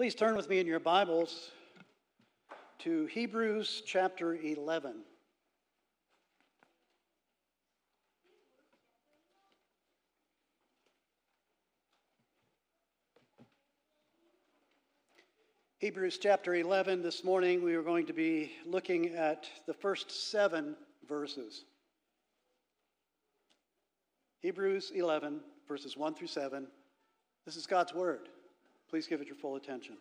Please turn with me in your Bibles to Hebrews chapter 11. Hebrews chapter 11, this morning we are going to be looking at the first seven verses. Hebrews 11, verses 1 through 7. This is God's Word. Please give it your full attention.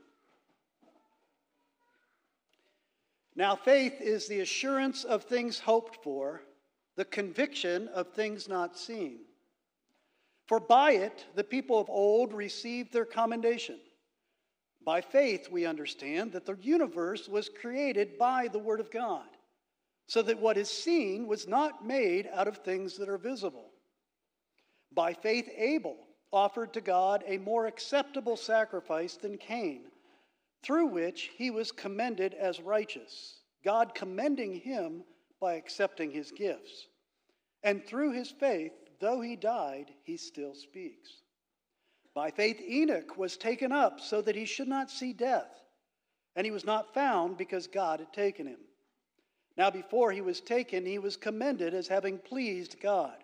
Now, faith is the assurance of things hoped for, the conviction of things not seen. For by it the people of old received their commendation. By faith, we understand that the universe was created by the Word of God, so that what is seen was not made out of things that are visible. By faith, Abel offered to God a more acceptable sacrifice than Cain, through which he was commended as righteous, God commending him by accepting his gifts. And through his faith, though he died, he still speaks. By faith, Enoch was taken up so that he should not see death, and he was not found because God had taken him. Now, before he was taken, he was commended as having pleased God.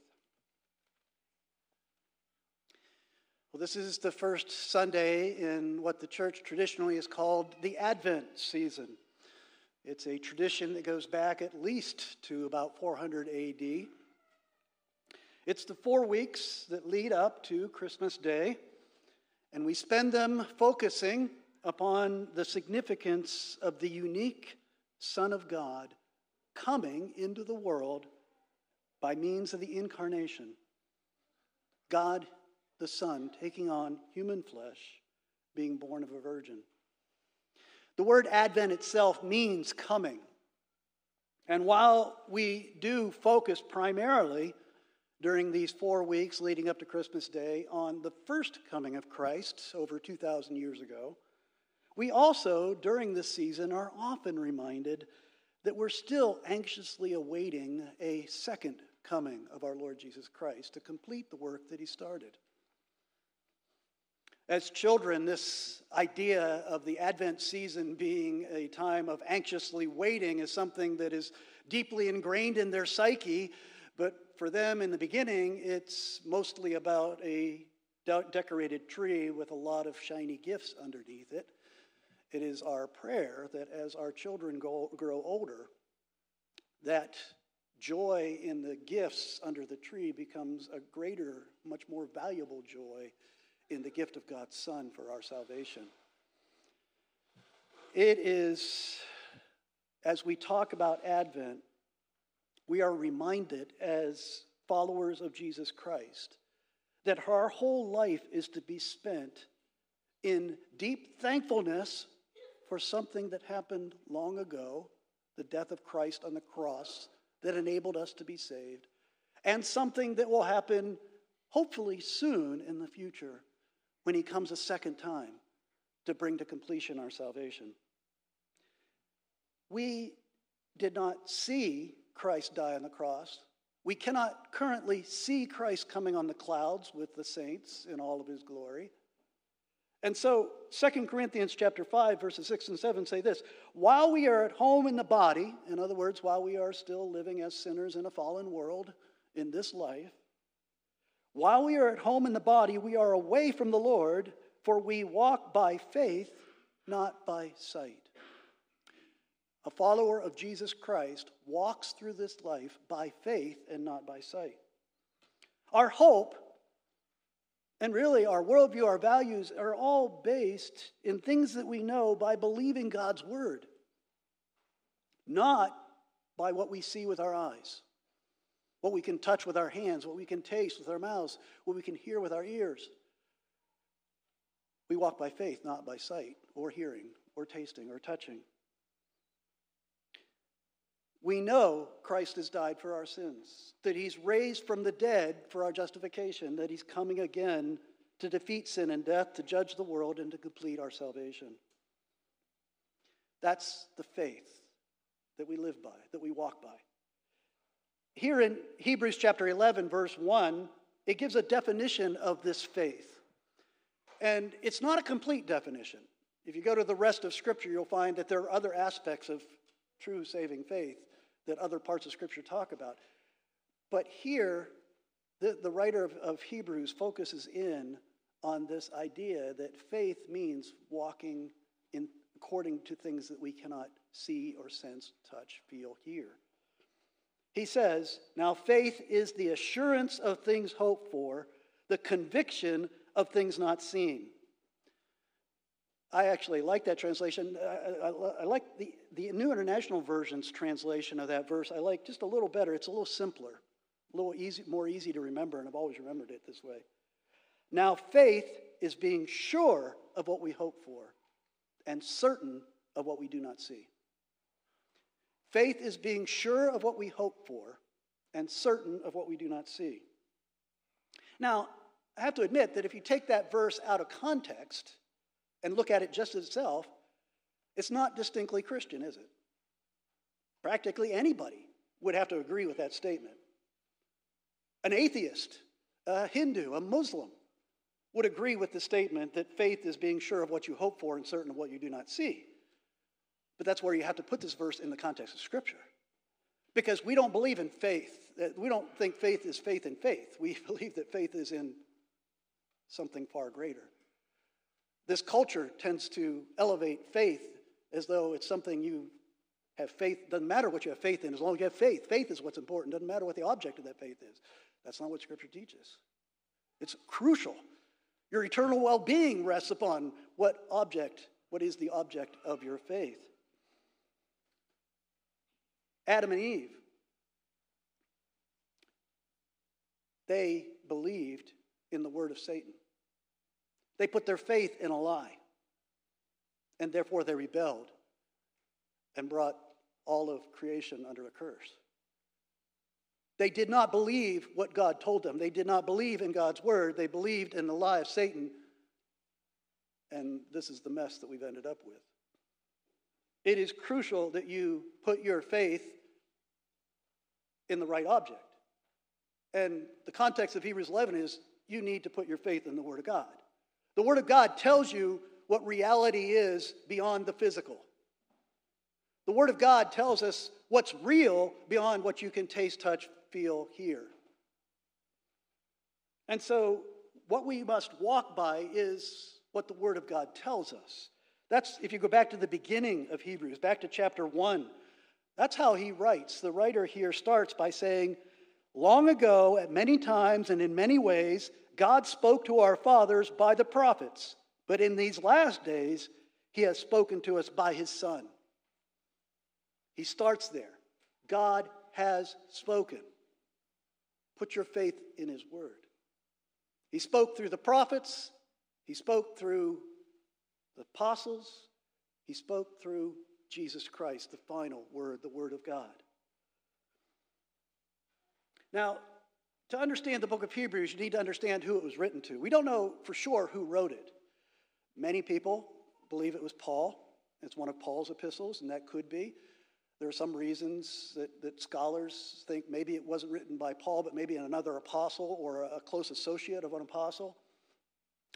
Well, this is the first Sunday in what the church traditionally is called the Advent season. It's a tradition that goes back at least to about 400 AD. It's the four weeks that lead up to Christmas Day, and we spend them focusing upon the significance of the unique Son of God coming into the world by means of the incarnation. God the Son taking on human flesh, being born of a virgin. The word Advent itself means coming. And while we do focus primarily during these four weeks leading up to Christmas Day on the first coming of Christ over 2,000 years ago, we also, during this season, are often reminded that we're still anxiously awaiting a second coming of our Lord Jesus Christ to complete the work that he started. As children, this idea of the Advent season being a time of anxiously waiting is something that is deeply ingrained in their psyche but for them in the beginning, it's mostly about a de- decorated tree with a lot of shiny gifts underneath it. It is our prayer that as our children grow older, that joy in the gifts under the tree becomes a greater, much more valuable joy in the gift of God's Son for our salvation. It is, as we talk about Advent, we are reminded as followers of Jesus Christ that our whole life is to be spent in deep thankfulness for something that happened long ago, the death of Christ on the cross that enabled us to be saved, and something that will happen hopefully soon in the future when he comes a second time to bring to completion our salvation. We did not see Christ die on the cross. We cannot currently see Christ coming on the clouds with the saints in all of his glory. And so 2 Corinthians chapter 5 verses 6 and 7 say this, while we are at home in the body, in other words, while we are still living as sinners in a fallen world in this life, while we are at home in the body, we are away from the Lord, for we walk by faith, not by sight. A follower of Jesus Christ walks through this life by faith and not by sight. Our hope, and really our worldview, our values, are all based in things that we know by believing God's word, not by what we see with our eyes, what we can touch with our hands, what we can taste with our mouths, what we can hear with our ears. We walk by faith, not by sight or hearing or tasting or touching. We know Christ has died for our sins, that he's raised from the dead for our justification, that he's coming again to defeat sin and death, to judge the world, and to complete our salvation. That's the faith that we live by, that we walk by. Here in Hebrews chapter 11, verse 1, it gives a definition of this faith. And it's not a complete definition. If you go to the rest of Scripture, you'll find that there are other aspects of true saving faith that other parts of Scripture talk about. But here, the, the writer of, of Hebrews focuses in on this idea that faith means walking in, according to things that we cannot see or sense, touch, feel, hear. He says, Now faith is the assurance of things hoped for, the conviction of things not seen. I actually like that translation. I, I, I, like the, the New International Version's translation of that verse. I like just a little better. It's a little simpler, a little easy, more easy to remember, and I've always remembered it this way. Now, faith is being sure of what we hope for and certain of what we do not see. Faith is being sure of what we hope for and certain of what we do not see. Now, I have to admit that if you take that verse out of context, and look at it just as itself, it's not distinctly Christian, is it? Practically anybody would have to agree with that statement. An atheist, a Hindu, a Muslim would agree with the statement that faith is being sure of what you hope for and certain of what you do not see. But that's where you have to put this verse in the context of Scripture. Because we don't believe in faith. We don't think faith is faith in faith. We believe that faith is in something far greater. This culture tends to elevate faith as though it's something you have faith. Doesn't matter what you have faith in, as long as you have faith. Faith is what's important. Doesn't matter what the object of that faith is. That's not what Scripture teaches. It's crucial. Your eternal well being rests upon what object, what is the object of your faith. Adam and Eve, they believed in the word of Satan. They put their faith in a lie. And therefore they rebelled and brought all of creation under a curse. They did not believe what God told them. They did not believe in God's word. They believed in the lie of Satan. And this is the mess that we've ended up with. It is crucial that you put your faith in the right object. And the context of Hebrews 11 is you need to put your faith in the Word of God. The Word of God tells you what reality is beyond the physical. The Word of God tells us what's real beyond what you can taste, touch, feel, hear. And so, what we must walk by is what the Word of God tells us. That's, if you go back to the beginning of Hebrews, back to chapter 1, that's how he writes. The writer here starts by saying, Long ago, at many times and in many ways, God spoke to our fathers by the prophets, but in these last days, he has spoken to us by his Son. He starts there. God has spoken. Put your faith in his word. He spoke through the prophets, he spoke through the apostles, he spoke through Jesus Christ, the final word, the word of God. Now, to understand the book of Hebrews, you need to understand who it was written to. We don't know for sure who wrote it. Many people believe it was Paul. It's one of Paul's epistles, and that could be. There are some reasons that, that scholars think maybe it wasn't written by Paul, but maybe another apostle or a, a close associate of an apostle.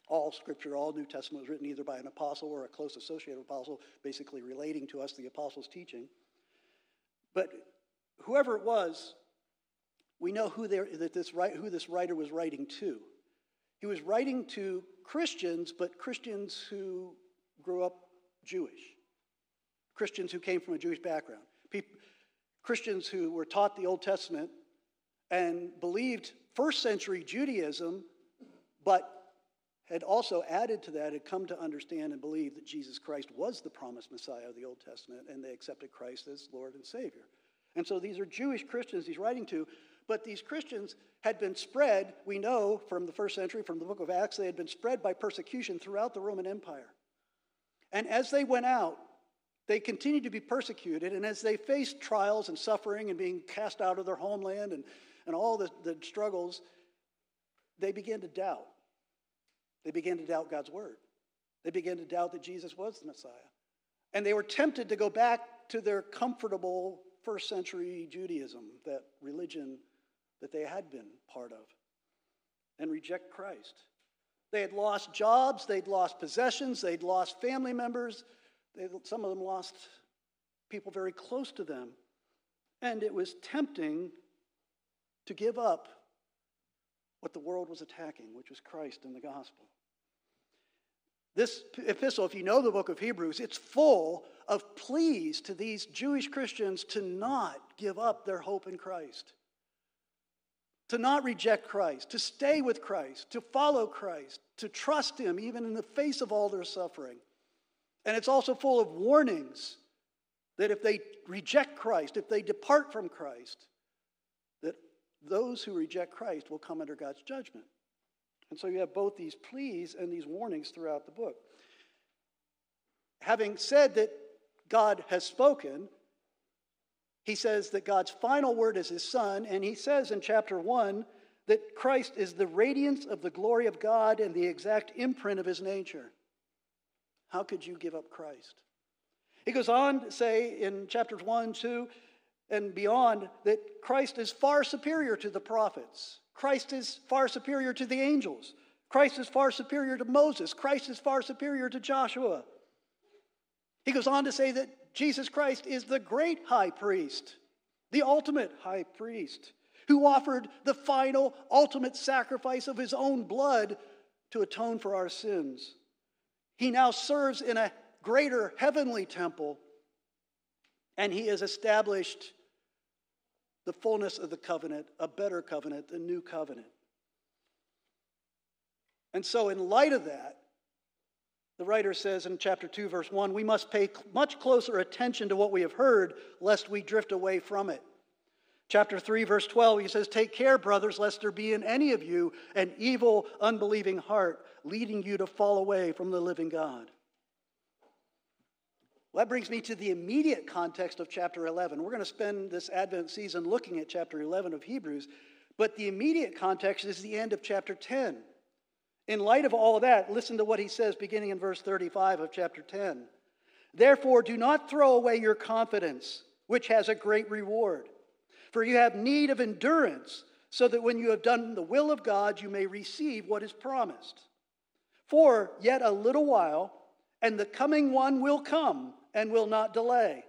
All scripture, all New Testament was written either by an apostle or a close associate of apostle, basically relating to us the apostles' teaching. But whoever it was, we know who, that this, who this writer was writing to. He was writing to Christians, but Christians who grew up Jewish, Christians who came from a Jewish background, People, Christians who were taught the Old Testament and believed first century Judaism, but had also added to that, had come to understand and believe that Jesus Christ was the promised Messiah of the Old Testament, and they accepted Christ as Lord and Savior. And so these are Jewish Christians he's writing to but these Christians had been spread, we know from the first century, from the book of Acts, they had been spread by persecution throughout the Roman Empire. And as they went out, they continued to be persecuted. And as they faced trials and suffering and being cast out of their homeland and, and all the, the struggles, they began to doubt. They began to doubt God's word. They began to doubt that Jesus was the Messiah. And they were tempted to go back to their comfortable first century Judaism, that religion that they had been part of, and reject Christ. They had lost jobs, they'd lost possessions, they'd lost family members, they, some of them lost people very close to them. And it was tempting to give up what the world was attacking, which was Christ and the gospel. This epistle, if you know the book of Hebrews, it's full of pleas to these Jewish Christians to not give up their hope in Christ, to not reject Christ, to stay with Christ, to follow Christ, to trust Him even in the face of all their suffering. And it's also full of warnings that if they reject Christ, if they depart from Christ, those who reject Christ will come under God's judgment. And so you have both these pleas and these warnings throughout the book. Having said that God has spoken, he says that God's final word is his son, and he says in chapter 1 that Christ is the radiance of the glory of God and the exact imprint of his nature. How could you give up Christ? He goes on to say in chapters 1, 2, and beyond that Christ is far superior to the prophets. Christ is far superior to the angels. Christ is far superior to Moses. Christ is far superior to Joshua. He goes on to say that Jesus Christ is the great high priest, the ultimate high priest, who offered the final, ultimate sacrifice of his own blood to atone for our sins. He now serves in a greater heavenly temple, and he has established the fullness of the covenant, a better covenant, the new covenant. And so, in light of that, the writer says in chapter 2, verse 1, we must pay much closer attention to what we have heard, lest we drift away from it. Chapter 3, verse 12, he says, Take care, brothers, lest there be in any of you an evil, unbelieving heart, leading you to fall away from the living God. Well, that brings me to the immediate context of chapter 11. We're going to spend this Advent season looking at chapter 11 of Hebrews, but the immediate context is the end of chapter 10. In light of all of that, listen to what he says beginning in verse 35 of chapter 10. Therefore, do not throw away your confidence, which has a great reward. For you have need of endurance, so that when you have done the will of God, you may receive what is promised. For yet a little while, and the coming one will come and will not delay.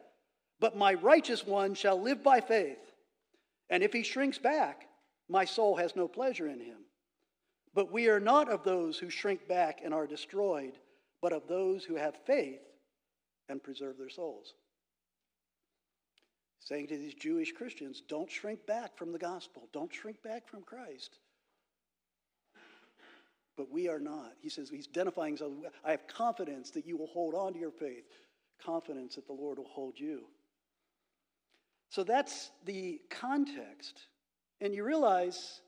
But my righteous one shall live by faith. And if he shrinks back, my soul has no pleasure in him. But we are not of those who shrink back and are destroyed, but of those who have faith and preserve their souls. Saying to these Jewish Christians, don't shrink back from the gospel, don't shrink back from Christ. But we are not. He says, he's identifying himself. I have confidence that you will hold on to your faith confidence that the Lord will hold you. So that's the context. And you realize,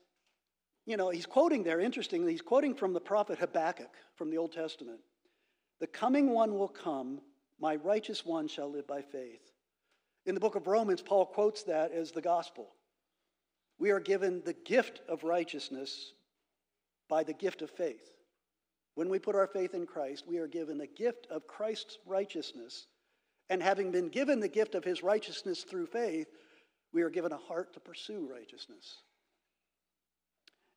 you know, he's quoting there, interestingly, he's quoting from the prophet Habakkuk from the Old Testament. The coming one will come, my righteous one shall live by faith. In the book of Romans, Paul quotes that as the gospel. We are given the gift of righteousness by the gift of faith. When we put our faith in Christ, we are given the gift of Christ's righteousness. And having been given the gift of his righteousness through faith, we are given a heart to pursue righteousness.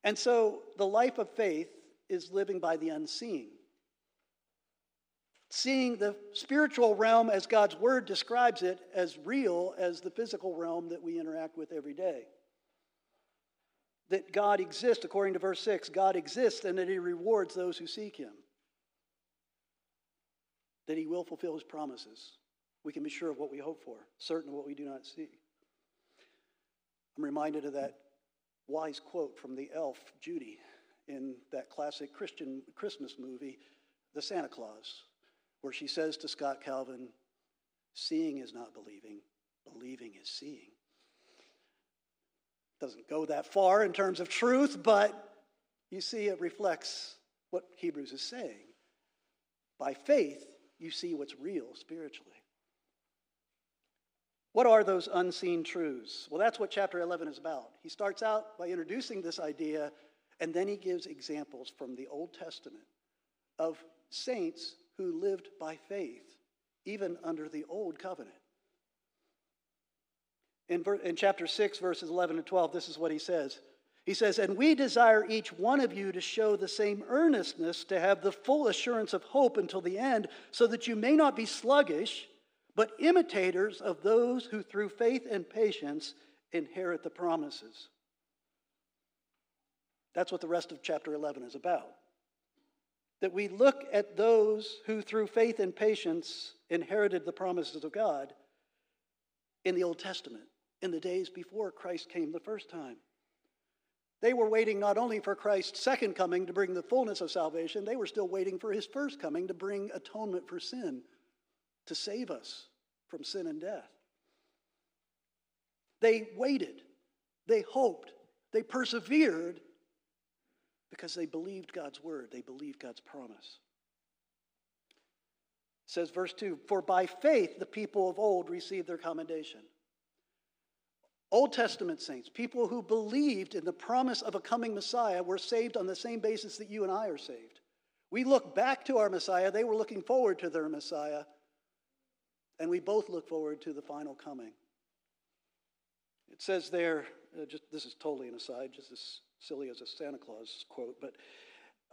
And so the life of faith is living by the unseen. Seeing the spiritual realm as God's word describes it as real as the physical realm that we interact with every day that God exists, according to verse 6, God exists and that He rewards those who seek Him. That He will fulfill His promises. We can be sure of what we hope for, certain of what we do not see. I'm reminded of that wise quote from the elf Judy in that classic Christian Christmas movie, The Santa Claus, where she says to Scott Calvin, Seeing is not believing, believing is seeing. Doesn't go that far in terms of truth, but you see, it reflects what Hebrews is saying. By faith, you see what's real spiritually. What are those unseen truths? Well, that's what chapter 11 is about. He starts out by introducing this idea, and then he gives examples from the Old Testament of saints who lived by faith, even under the Old Covenant. In, in chapter 6, verses 11 and 12, this is what he says. He says, And we desire each one of you to show the same earnestness to have the full assurance of hope until the end, so that you may not be sluggish, but imitators of those who through faith and patience inherit the promises. That's what the rest of chapter 11 is about. That we look at those who through faith and patience inherited the promises of God in the Old Testament, in the days before Christ came the first time. They were waiting not only for Christ's second coming to bring the fullness of salvation, they were still waiting for his first coming to bring atonement for sin, to save us from sin and death. They waited, they hoped, they persevered because they believed God's word, they believed God's promise. It says, verse 2 For by faith the people of old received their commendation. Old Testament saints, people who believed in the promise of a coming Messiah, were saved on the same basis that you and I are saved. We look back to our Messiah, they were looking forward to their Messiah, and we both look forward to the final coming. It says there, uh, just this is totally an aside, just as silly as a Santa Claus quote, but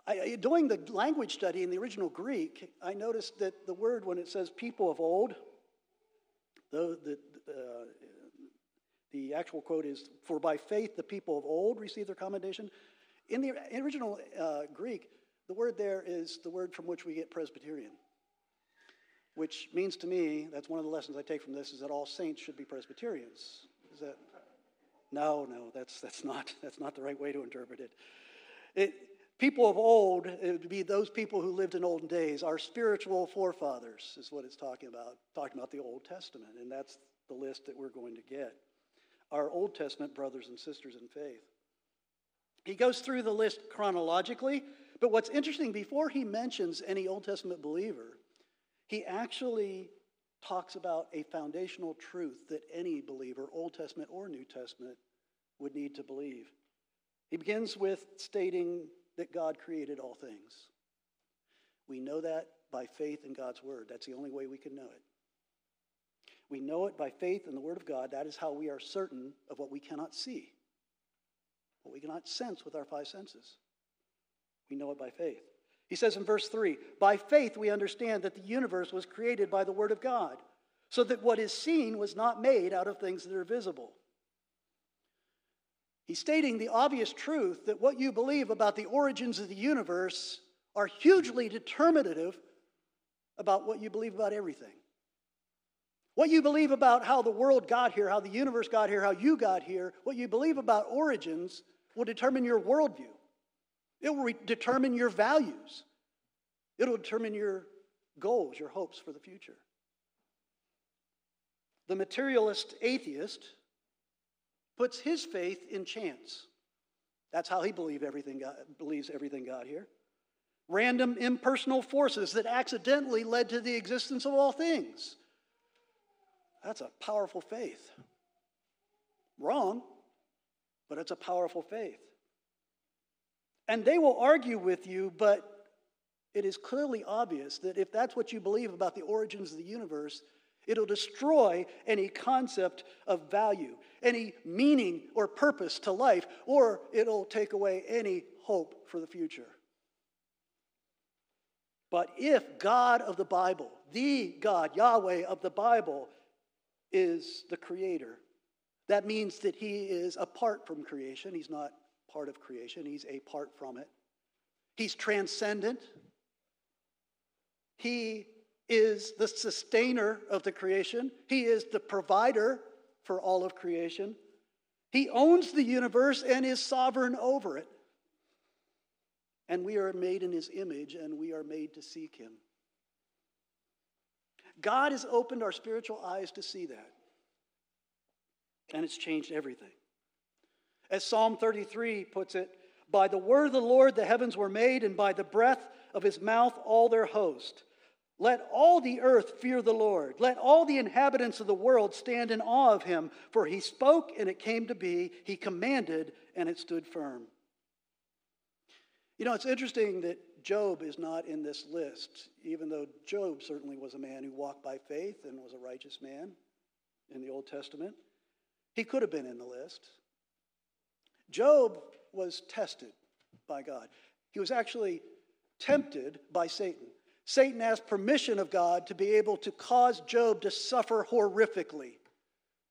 I, doing the language study in the original Greek, I noticed that the word, when it says people of old, the, the, uh, the actual quote is, For by faith the people of old received their commendation. In the original uh, Greek, the word there is the word from which we get Presbyterian, which means to me, that's one of the lessons I take from this, is that all saints should be Presbyterians. Is that? No, no, that's, that's, not, that's not the right way to interpret it. it people of old, it would be those people who lived in olden days, our spiritual forefathers, is what it's talking about, talking about the Old Testament, and that's the list that we're going to get our Old Testament brothers and sisters in faith. He goes through the list chronologically, but what's interesting, before he mentions any Old Testament believer, he actually talks about a foundational truth that any believer, Old Testament or New Testament, would need to believe. He begins with stating that God created all things. We know that by faith in God's word. That's the only way we can know it. We know it by faith in the Word of God. That is how we are certain of what we cannot see, what we cannot sense with our five senses. We know it by faith. He says in verse 3 By faith we understand that the universe was created by the Word of God, so that what is seen was not made out of things that are visible. He's stating the obvious truth that what you believe about the origins of the universe are hugely determinative about what you believe about everything. What you believe about how the world got here, how the universe got here, how you got here, what you believe about origins will determine your worldview. It will re- determine your values. It will determine your goals, your hopes for the future. The materialist atheist puts his faith in chance. That's how he believe everything believes everything got here. Random impersonal forces that accidentally led to the existence of all things. That's a powerful faith. Wrong, but it's a powerful faith. And they will argue with you, but it is clearly obvious that if that's what you believe about the origins of the universe, it'll destroy any concept of value, any meaning or purpose to life, or it'll take away any hope for the future. But if God of the Bible, the God, Yahweh of the Bible, is the creator. That means that he is apart from creation. He's not part of creation, he's a part from it. He's transcendent. He is the sustainer of the creation, he is the provider for all of creation. He owns the universe and is sovereign over it. And we are made in his image and we are made to seek him. God has opened our spiritual eyes to see that. And it's changed everything. As Psalm 33 puts it, by the word of the Lord the heavens were made, and by the breath of his mouth all their host. Let all the earth fear the Lord. Let all the inhabitants of the world stand in awe of him. For he spoke and it came to be. He commanded and it stood firm. You know, it's interesting that Job is not in this list, even though Job certainly was a man who walked by faith and was a righteous man in the Old Testament. He could have been in the list. Job was tested by God, he was actually tempted by Satan. Satan asked permission of God to be able to cause Job to suffer horrifically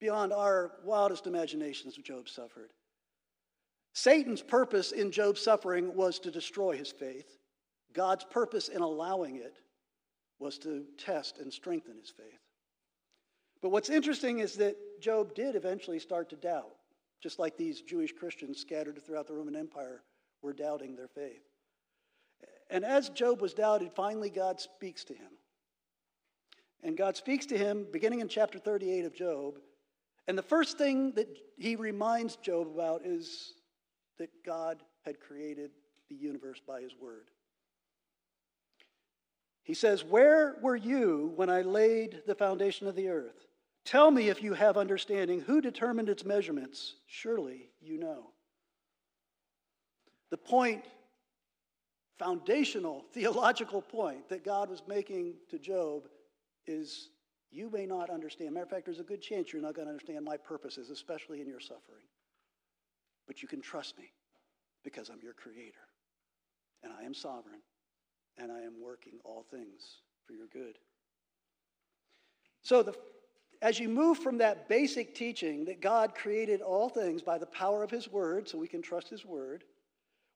beyond our wildest imaginations Job suffered. Satan's purpose in Job's suffering was to destroy his faith. God's purpose in allowing it was to test and strengthen his faith. But what's interesting is that Job did eventually start to doubt, just like these Jewish Christians scattered throughout the Roman Empire were doubting their faith. And as Job was doubted, finally God speaks to him. And God speaks to him beginning in chapter 38 of Job. And the first thing that he reminds Job about is that God had created the universe by his word. He says, Where were you when I laid the foundation of the earth? Tell me if you have understanding. Who determined its measurements? Surely you know. The point foundational theological point that God was making to Job is you may not understand. Matter of fact, there's a good chance you're not going to understand my purposes, especially in your suffering. But you can trust me because I'm your creator. And I am sovereign. And I am working all things for your good. So, the, as you move from that basic teaching that God created all things by the power of his word, so we can trust his word,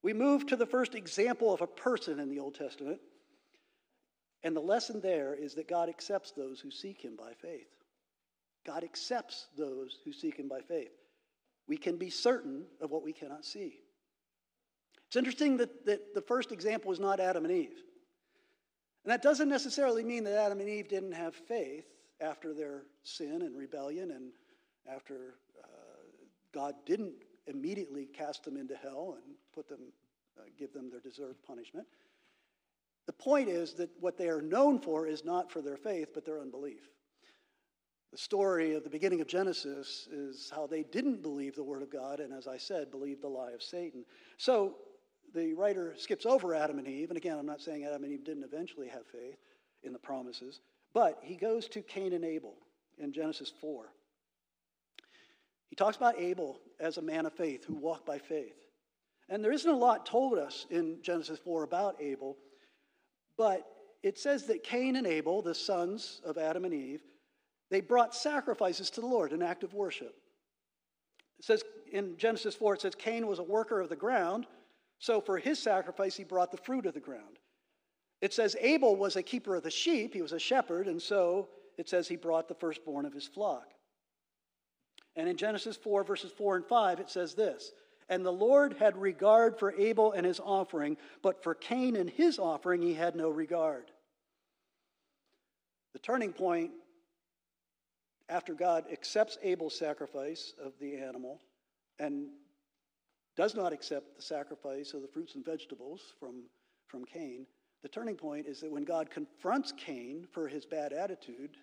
we move to the first example of a person in the Old Testament. And the lesson there is that God accepts those who seek him by faith. God accepts those who seek him by faith. We can be certain of what we cannot see. It's interesting that, that the first example is not Adam and Eve. And that doesn't necessarily mean that Adam and Eve didn't have faith after their sin and rebellion and after uh, God didn't immediately cast them into hell and put them, uh, give them their deserved punishment. The point is that what they are known for is not for their faith, but their unbelief. The story of the beginning of Genesis is how they didn't believe the word of God, and as I said, believed the lie of Satan. So the writer skips over Adam and Eve, and again, I'm not saying Adam and Eve didn't eventually have faith in the promises, but he goes to Cain and Abel in Genesis 4. He talks about Abel as a man of faith who walked by faith. And there isn't a lot told us in Genesis 4 about Abel, but it says that Cain and Abel, the sons of Adam and Eve, they brought sacrifices to the Lord, an act of worship. It says in Genesis 4, it says Cain was a worker of the ground, so for his sacrifice, he brought the fruit of the ground. It says Abel was a keeper of the sheep, he was a shepherd, and so it says he brought the firstborn of his flock. And in Genesis 4, verses 4 and 5, it says this And the Lord had regard for Abel and his offering, but for Cain and his offering he had no regard. The turning point after God accepts Abel's sacrifice of the animal and does not accept the sacrifice of the fruits and vegetables from, from Cain, the turning point is that when God confronts Cain for his bad attitude,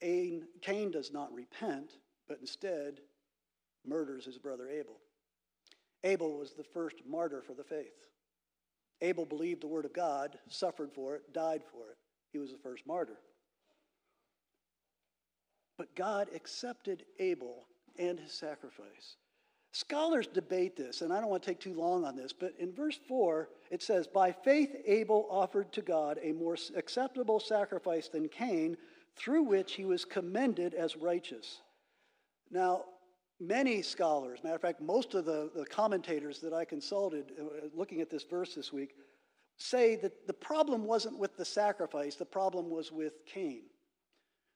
Cain does not repent, but instead murders his brother Abel. Abel was the first martyr for the faith. Abel believed the word of God, suffered for it, died for it. He was the first martyr. But God accepted Abel and his sacrifice. Scholars debate this, and I don't want to take too long on this, but in verse 4, it says, By faith Abel offered to God a more acceptable sacrifice than Cain, through which he was commended as righteous. Now, many scholars, matter of fact, most of the, the commentators that I consulted uh, looking at this verse this week, say that the problem wasn't with the sacrifice, the problem was with Cain.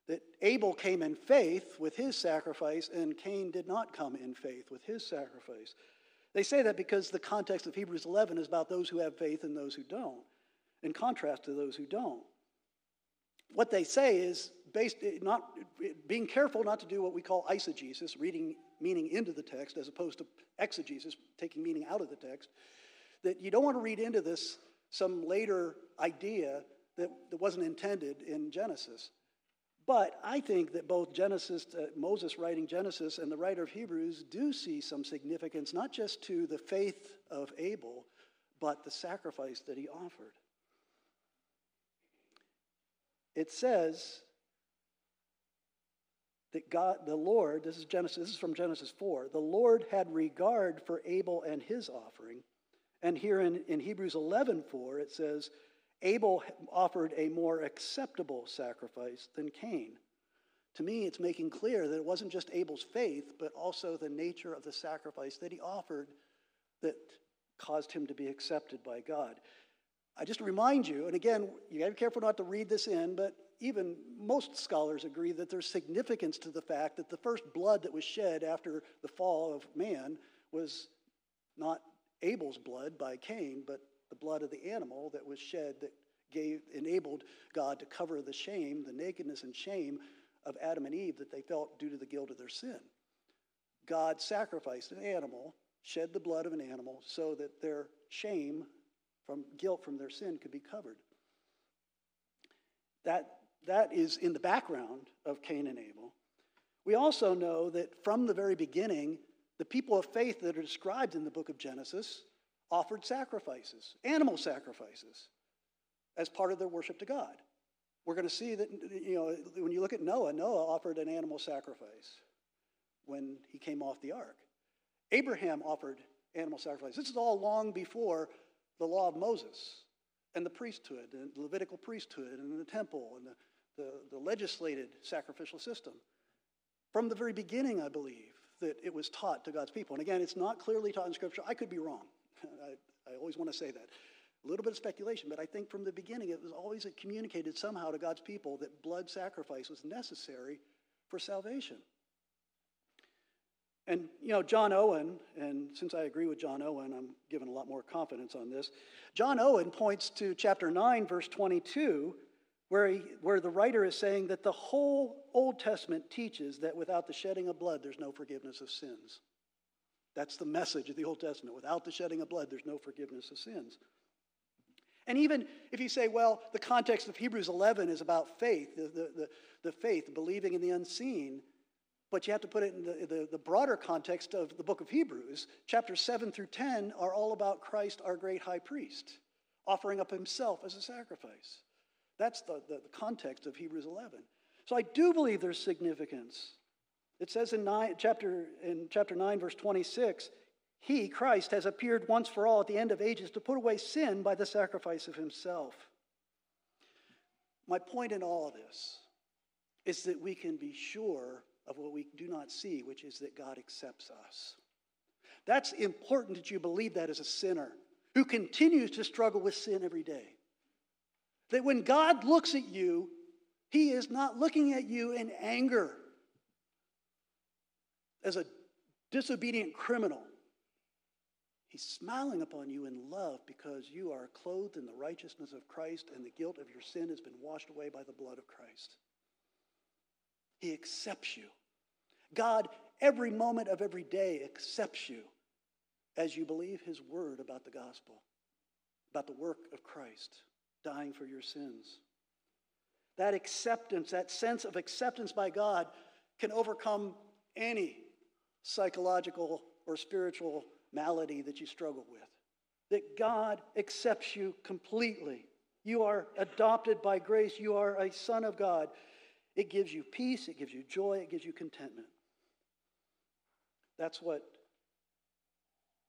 That Abel came in faith with his sacrifice, and Cain did not come in faith with his sacrifice. They say that because the context of Hebrews 11 is about those who have faith and those who don't, in contrast to those who don't what they say is based not being careful not to do what we call eisegesis, reading meaning into the text as opposed to exegesis, taking meaning out of the text. That you don't want to read into this some later idea that, that wasn't intended in Genesis. But I think that both Genesis, uh, Moses writing Genesis and the writer of Hebrews do see some significance, not just to the faith of Abel, but the sacrifice that he offered. It says that God, the Lord, this is Genesis, this is from Genesis 4, the Lord had regard for Abel and his offering. And here in, in Hebrews 11 4, it says, Abel offered a more acceptable sacrifice than Cain. To me, it's making clear that it wasn't just Abel's faith, but also the nature of the sacrifice that he offered that caused him to be accepted by God. I just remind you, and again, you got to be careful not to read this in, but even most scholars agree that there's significance to the fact that the first blood that was shed after the fall of man was not Abel's blood by Cain, but the blood of the animal that was shed that gave, enabled God to cover the shame, the nakedness and shame of Adam and Eve that they felt due to the guilt of their sin. God sacrificed an animal, shed the blood of an animal, so that their shame from guilt from their sin could be covered. That, that is in the background of Cain and Abel. We also know that from the very beginning, the people of faith that are described in the book of Genesis offered sacrifices, animal sacrifices, as part of their worship to God. We're going to see that, you know, when you look at Noah, Noah offered an animal sacrifice when he came off the ark. Abraham offered animal sacrifice. This is all long before the law of Moses and the priesthood, and the Levitical priesthood, and the temple, and the, the, the legislated sacrificial system. From the very beginning, I believe that it was taught to God's people. And again, it's not clearly taught in Scripture. I could be wrong. I, I always want to say that. A little bit of speculation, but I think from the beginning it was always communicated somehow to God's people that blood sacrifice was necessary for salvation. And, you know, John Owen, and since I agree with John Owen, I'm given a lot more confidence on this. John Owen points to chapter 9, verse 22, where, he, where the writer is saying that the whole Old Testament teaches that without the shedding of blood, there's no forgiveness of sins. That's the message of the Old Testament. Without the shedding of blood, there's no forgiveness of sins. And even if you say, well, the context of Hebrews 11 is about faith, the, the, the, the faith, believing in the unseen, but you have to put it in the, the, the, broader context of the book of Hebrews. Chapters 7 through 10 are all about Christ, our great high priest, offering up himself as a sacrifice. That's the, the, the context of Hebrews 11. So I do believe there's significance. It says in, nine, chapter, in chapter 9, verse 26, He, Christ, has appeared once for all at the end of ages to put away sin by the sacrifice of himself. My point in all of this is that we can be sure of what we do not see, which is that God accepts us. That's important that you believe that as a sinner who continues to struggle with sin every day. That when God looks at you, he is not looking at you in anger as a disobedient criminal. He's smiling upon you in love because you are clothed in the righteousness of Christ and the guilt of your sin has been washed away by the blood of Christ. He accepts you. God, every moment of every day, accepts you as you believe his word about the gospel, about the work of Christ dying for your sins. That acceptance, that sense of acceptance by God, can overcome any psychological or spiritual malady that you struggle with. That God accepts you completely. You are adopted by grace, you are a son of God. It gives you peace, it gives you joy, it gives you contentment. That's what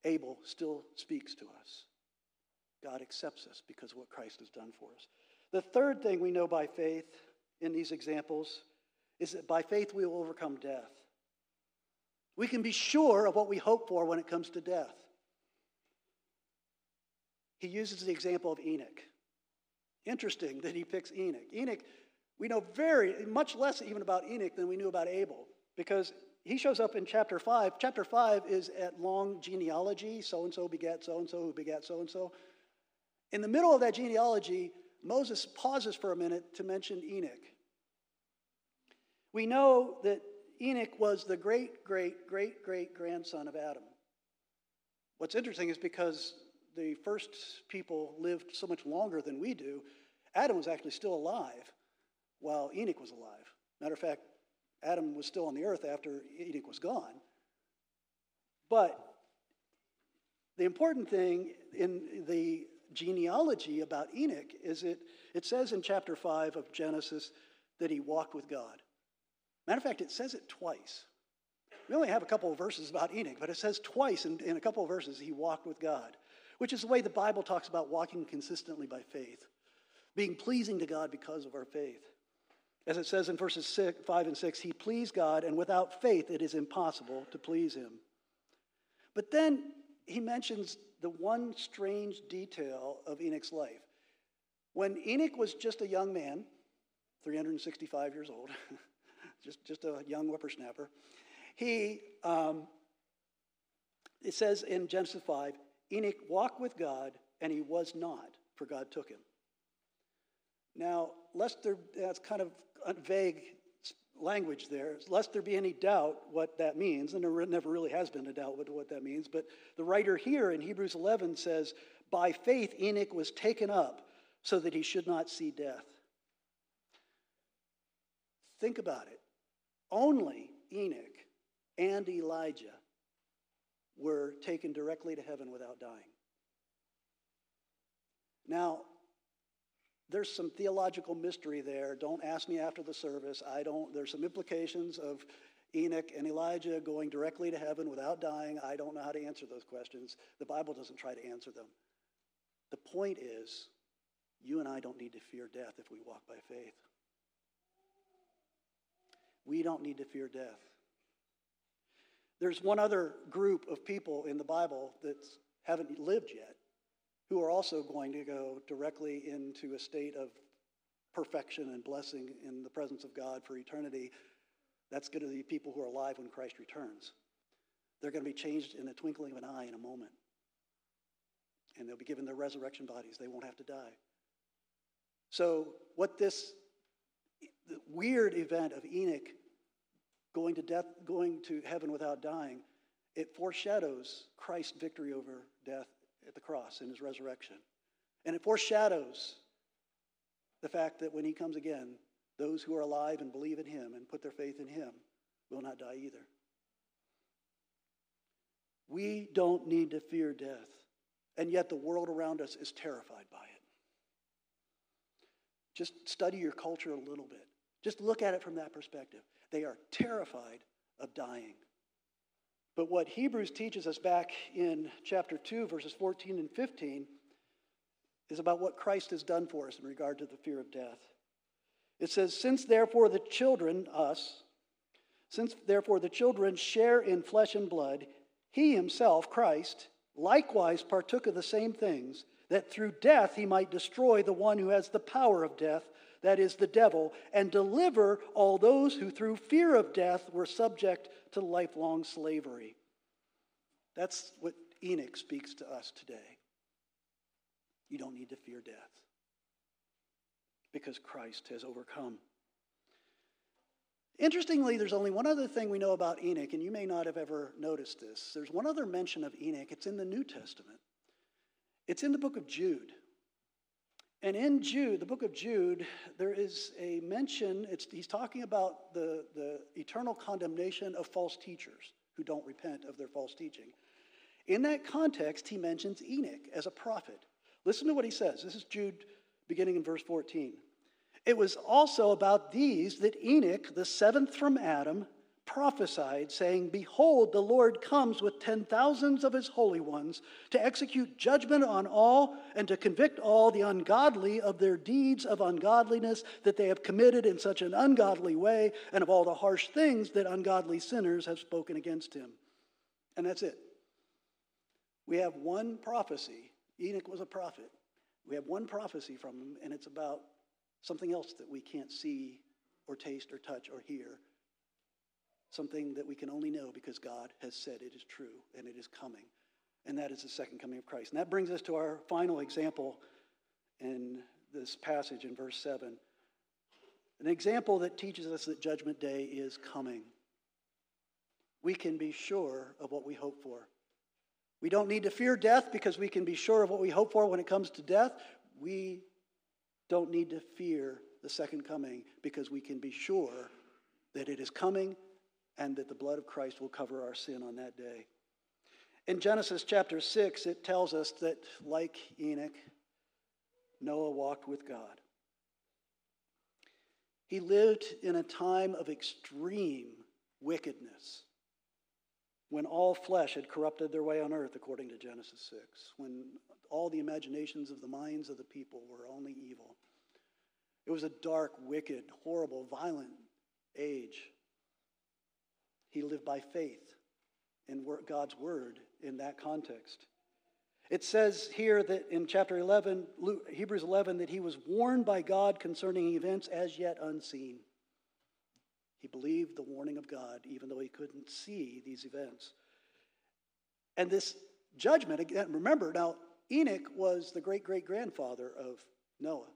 Abel still speaks to us. God accepts us because of what Christ has done for us. The third thing we know by faith in these examples is that by faith we will overcome death. We can be sure of what we hope for when it comes to death. He uses the example of Enoch. Interesting that he picks Enoch. Enoch we know very much less even about Enoch than we knew about Abel because he shows up in chapter 5. Chapter 5 is at long genealogy, so and so begat so and so who begat so and so. In the middle of that genealogy, Moses pauses for a minute to mention Enoch. We know that Enoch was the great, great, great, great grandson of Adam. What's interesting is because the first people lived so much longer than we do, Adam was actually still alive while Enoch was alive. Matter of fact, Adam was still on the earth after Enoch was gone. But the important thing in the genealogy about Enoch is it, it says in chapter 5 of Genesis that he walked with God. Matter of fact, it says it twice. We only have a couple of verses about Enoch, but it says twice in, in a couple of verses he walked with God, which is the way the Bible talks about walking consistently by faith, being pleasing to God because of our faith. As it says in verses six, 5 and 6, he pleased God, and without faith it is impossible to please him. But then he mentions the one strange detail of Enoch's life. When Enoch was just a young man, 365 years old, just, just a young whippersnapper, he, um, it says in Genesis 5, Enoch walked with God, and he was not, for God took him. Now, lest there, that's kind of vague language there, lest there be any doubt what that means, and there never really has been a doubt what, what that means, but the writer here in Hebrews 11 says, By faith Enoch was taken up so that he should not see death. Think about it. Only Enoch and Elijah were taken directly to heaven without dying. Now, there's some theological mystery there. Don't ask me after the service. I don't, there's some implications of Enoch and Elijah going directly to heaven without dying. I don't know how to answer those questions. The Bible doesn't try to answer them. The point is, you and I don't need to fear death if we walk by faith. We don't need to fear death. There's one other group of people in the Bible that haven't lived yet who are also going to go directly into a state of perfection and blessing in the presence of God for eternity. That's going to be people who are alive when Christ returns. They're going to be changed in the twinkling of an eye in a moment. And they'll be given their resurrection bodies. They won't have to die. So, what this weird event of Enoch going to death, going to heaven without dying, it foreshadows Christ's victory over death at the cross in his resurrection. And it foreshadows the fact that when he comes again, those who are alive and believe in him and put their faith in him will not die either. We don't need to fear death, and yet the world around us is terrified by it. Just study your culture a little bit. Just look at it from that perspective. They are terrified of dying. But what Hebrews teaches us back in chapter 2, verses 14 and 15, is about what Christ has done for us in regard to the fear of death. It says, Since therefore the children, us, since therefore the children share in flesh and blood, he himself, Christ, likewise partook of the same things, that through death he might destroy the one who has the power of death, that is, the devil, and deliver all those who through fear of death were subject to lifelong slavery. That's what Enoch speaks to us today. You don't need to fear death because Christ has overcome. Interestingly, there's only one other thing we know about Enoch, and you may not have ever noticed this. There's one other mention of Enoch. It's in the New Testament, it's in the book of Jude. And in Jude, the book of Jude, there is a mention, he's talking about the, the eternal condemnation of false teachers who don't repent of their false teaching. In that context, he mentions Enoch as a prophet. Listen to what he says. This is Jude beginning in verse 14. It was also about these that Enoch, the seventh from Adam, prophesied, saying, Behold, the Lord comes with ten thousands of his holy ones to execute judgment on all and to convict all the ungodly of their deeds of ungodliness that they have committed in such an ungodly way, and of all the harsh things that ungodly sinners have spoken against him. And that's it. We have one prophecy. Enoch was a prophet. We have one prophecy from him, and it's about something else that we can't see or taste or touch or hear something that we can only know because God has said it is true and it is coming. And that is the second coming of Christ. And that brings us to our final example in this passage in verse 7. An example that teaches us that Judgment Day is coming. We can be sure of what we hope for. We don't need to fear death because we can be sure of what we hope for when it comes to death. We don't need to fear the second coming because we can be sure that it is coming and that the blood of Christ will cover our sin on that day. In Genesis chapter 6, it tells us that, like Enoch, Noah walked with God. He lived in a time of extreme wickedness when all flesh had corrupted their way on earth, according to Genesis 6, when all the imaginations of the minds of the people were only evil. It was a dark, wicked, horrible, violent age. He lived by faith in God's word in that context. It says here that in chapter 11, Hebrews 11, that he was warned by God concerning events as yet unseen. He believed the warning of God, even though he couldn't see these events. And this judgment, again, remember now, Enoch was the great great grandfather of Noah.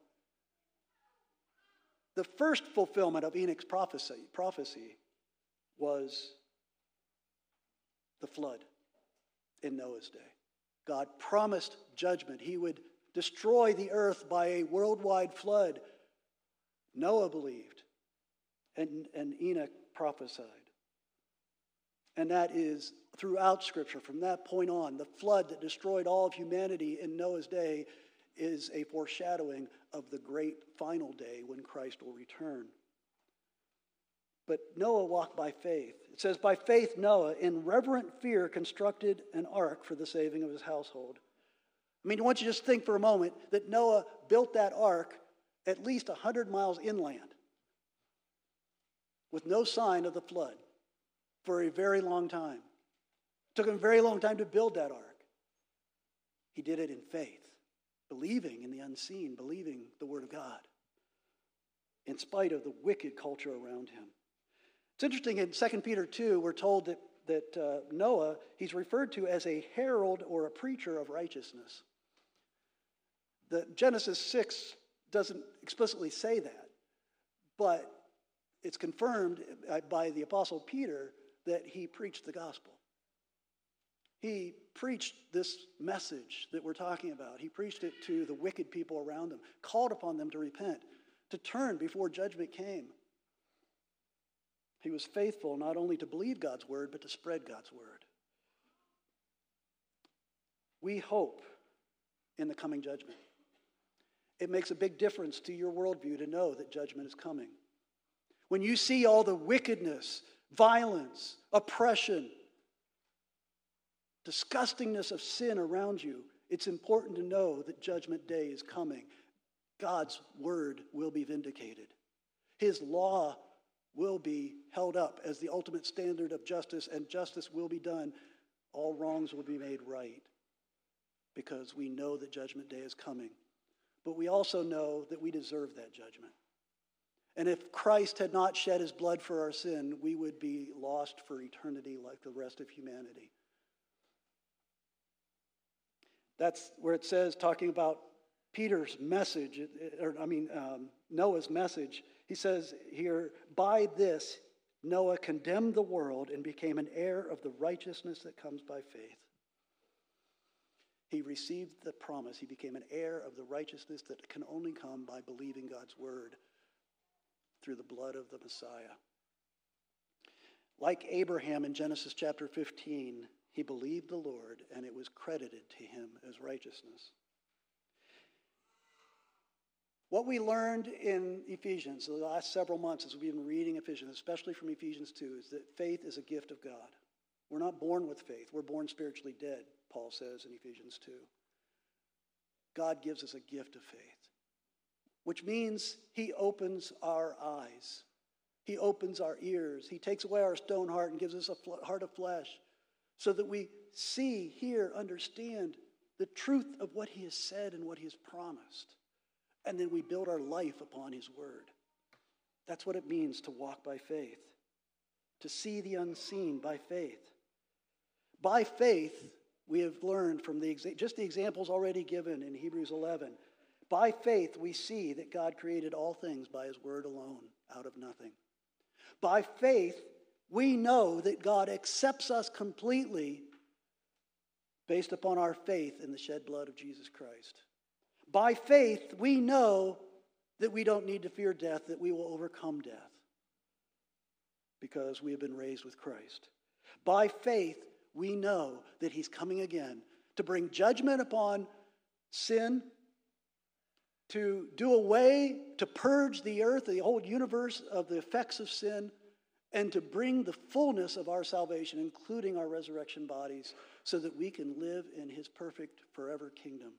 The first fulfillment of Enoch's prophecy, prophecy was the flood in Noah's day. God promised judgment. He would destroy the earth by a worldwide flood. Noah believed, and, and Enoch prophesied. And that is throughout Scripture. From that point on, the flood that destroyed all of humanity in Noah's day is a foreshadowing of the great final day when Christ will return. But Noah walked by faith. It says, By faith, Noah, in reverent fear, constructed an ark for the saving of his household. I mean, I want you to just think for a moment that Noah built that ark at least 100 miles inland with no sign of the flood for a very long time. It took him a very long time to build that ark. He did it in faith, believing in the unseen, believing the Word of God, in spite of the wicked culture around him. It's interesting in 2 Peter 2, we're told that, that uh, Noah, he's referred to as a herald or a preacher of righteousness. The Genesis 6 doesn't explicitly say that, but it's confirmed by the Apostle Peter that he preached the gospel. He preached this message that we're talking about. He preached it to the wicked people around him, called upon them to repent, to turn before judgment came. He was faithful not only to believe God's word, but to spread God's word. We hope in the coming judgment. It makes a big difference to your worldview to know that judgment is coming. When you see all the wickedness, violence, oppression, disgustingness of sin around you, it's important to know that judgment day is coming. God's word will be vindicated. His law will be held up as the ultimate standard of justice, and justice will be done. All wrongs will be made right because we know that Judgment Day is coming. But we also know that we deserve that judgment. And if Christ had not shed his blood for our sin, we would be lost for eternity like the rest of humanity. That's where it says, talking about Peter's message, or I mean, um, Noah's message, he says here, by this, Noah condemned the world and became an heir of the righteousness that comes by faith. He received the promise. He became an heir of the righteousness that can only come by believing God's word through the blood of the Messiah. Like Abraham in Genesis chapter 15, he believed the Lord and it was credited to him as righteousness. What we learned in Ephesians the last several months as we've been reading Ephesians, especially from Ephesians 2, is that faith is a gift of God. We're not born with faith, we're born spiritually dead, Paul says in Ephesians 2. God gives us a gift of faith, which means He opens our eyes, He opens our ears, He takes away our stone heart and gives us a heart of flesh so that we see, hear, understand the truth of what He has said and what He has promised and then we build our life upon His Word. That's what it means to walk by faith, to see the unseen by faith. By faith, we have learned from the just the examples already given in Hebrews 11. By faith, we see that God created all things by His Word alone, out of nothing. By faith, we know that God accepts us completely based upon our faith in the shed blood of Jesus Christ. By faith, we know that we don't need to fear death, that we will overcome death because we have been raised with Christ. By faith, we know that He's coming again to bring judgment upon sin, to do away, to purge the earth, the whole universe of the effects of sin, and to bring the fullness of our salvation, including our resurrection bodies, so that we can live in His perfect forever kingdom.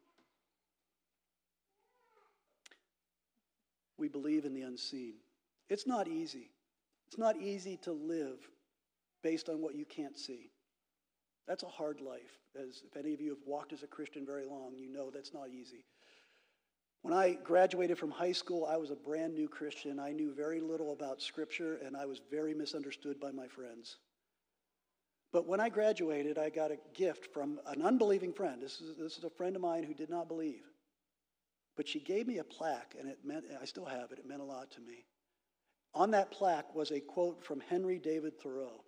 We believe in the unseen. It's not easy. It's not easy to live based on what you can't see. That's a hard life. As if any of you have walked as a Christian very long, you know that's not easy. When I graduated from high school, I was a brand new Christian. I knew very little about Scripture, and I was very misunderstood by my friends. But when I graduated, I got a gift from an unbelieving friend. This is, this is a friend of mine who did not believe. But she gave me a plaque, and it meant, I still have it, it meant a lot to me. On that plaque was a quote from Henry David Thoreau.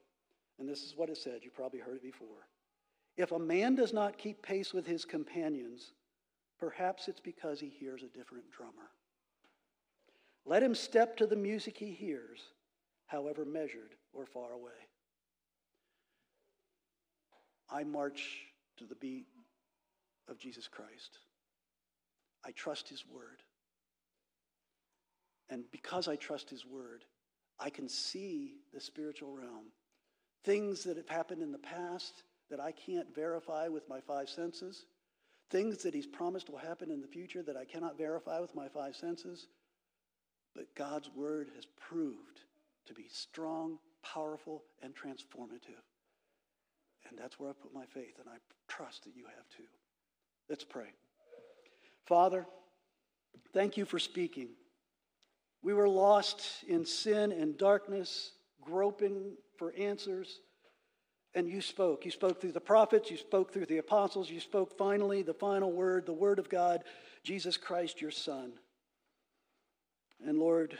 And this is what it said. You probably heard it before. If a man does not keep pace with his companions, perhaps it's because he hears a different drummer. Let him step to the music he hears, however measured or far away. I march to the beat of Jesus Christ. I trust his word. And because I trust his word, I can see the spiritual realm. Things that have happened in the past that I can't verify with my five senses, things that he's promised will happen in the future that I cannot verify with my five senses. But God's word has proved to be strong, powerful, and transformative. And that's where I put my faith, and I trust that you have too. Let's pray. Father, thank you for speaking. We were lost in sin and darkness, groping for answers. And you spoke. You spoke through the prophets, you spoke through the apostles, you spoke finally the final word, the word of God, Jesus Christ, your Son. And Lord,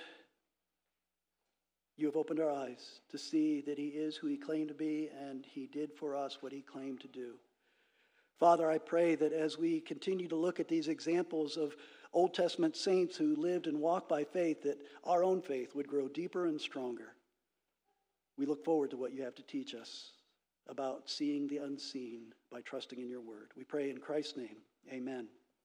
you have opened our eyes to see that He is who He claimed to be, and He did for us what He claimed to do. Father, I pray that as we continue to look at these examples of Old Testament saints who lived and walked by faith, that our own faith would grow deeper and stronger. We look forward to what you have to teach us about seeing the unseen by trusting in your word. We pray in Christ's name. Amen.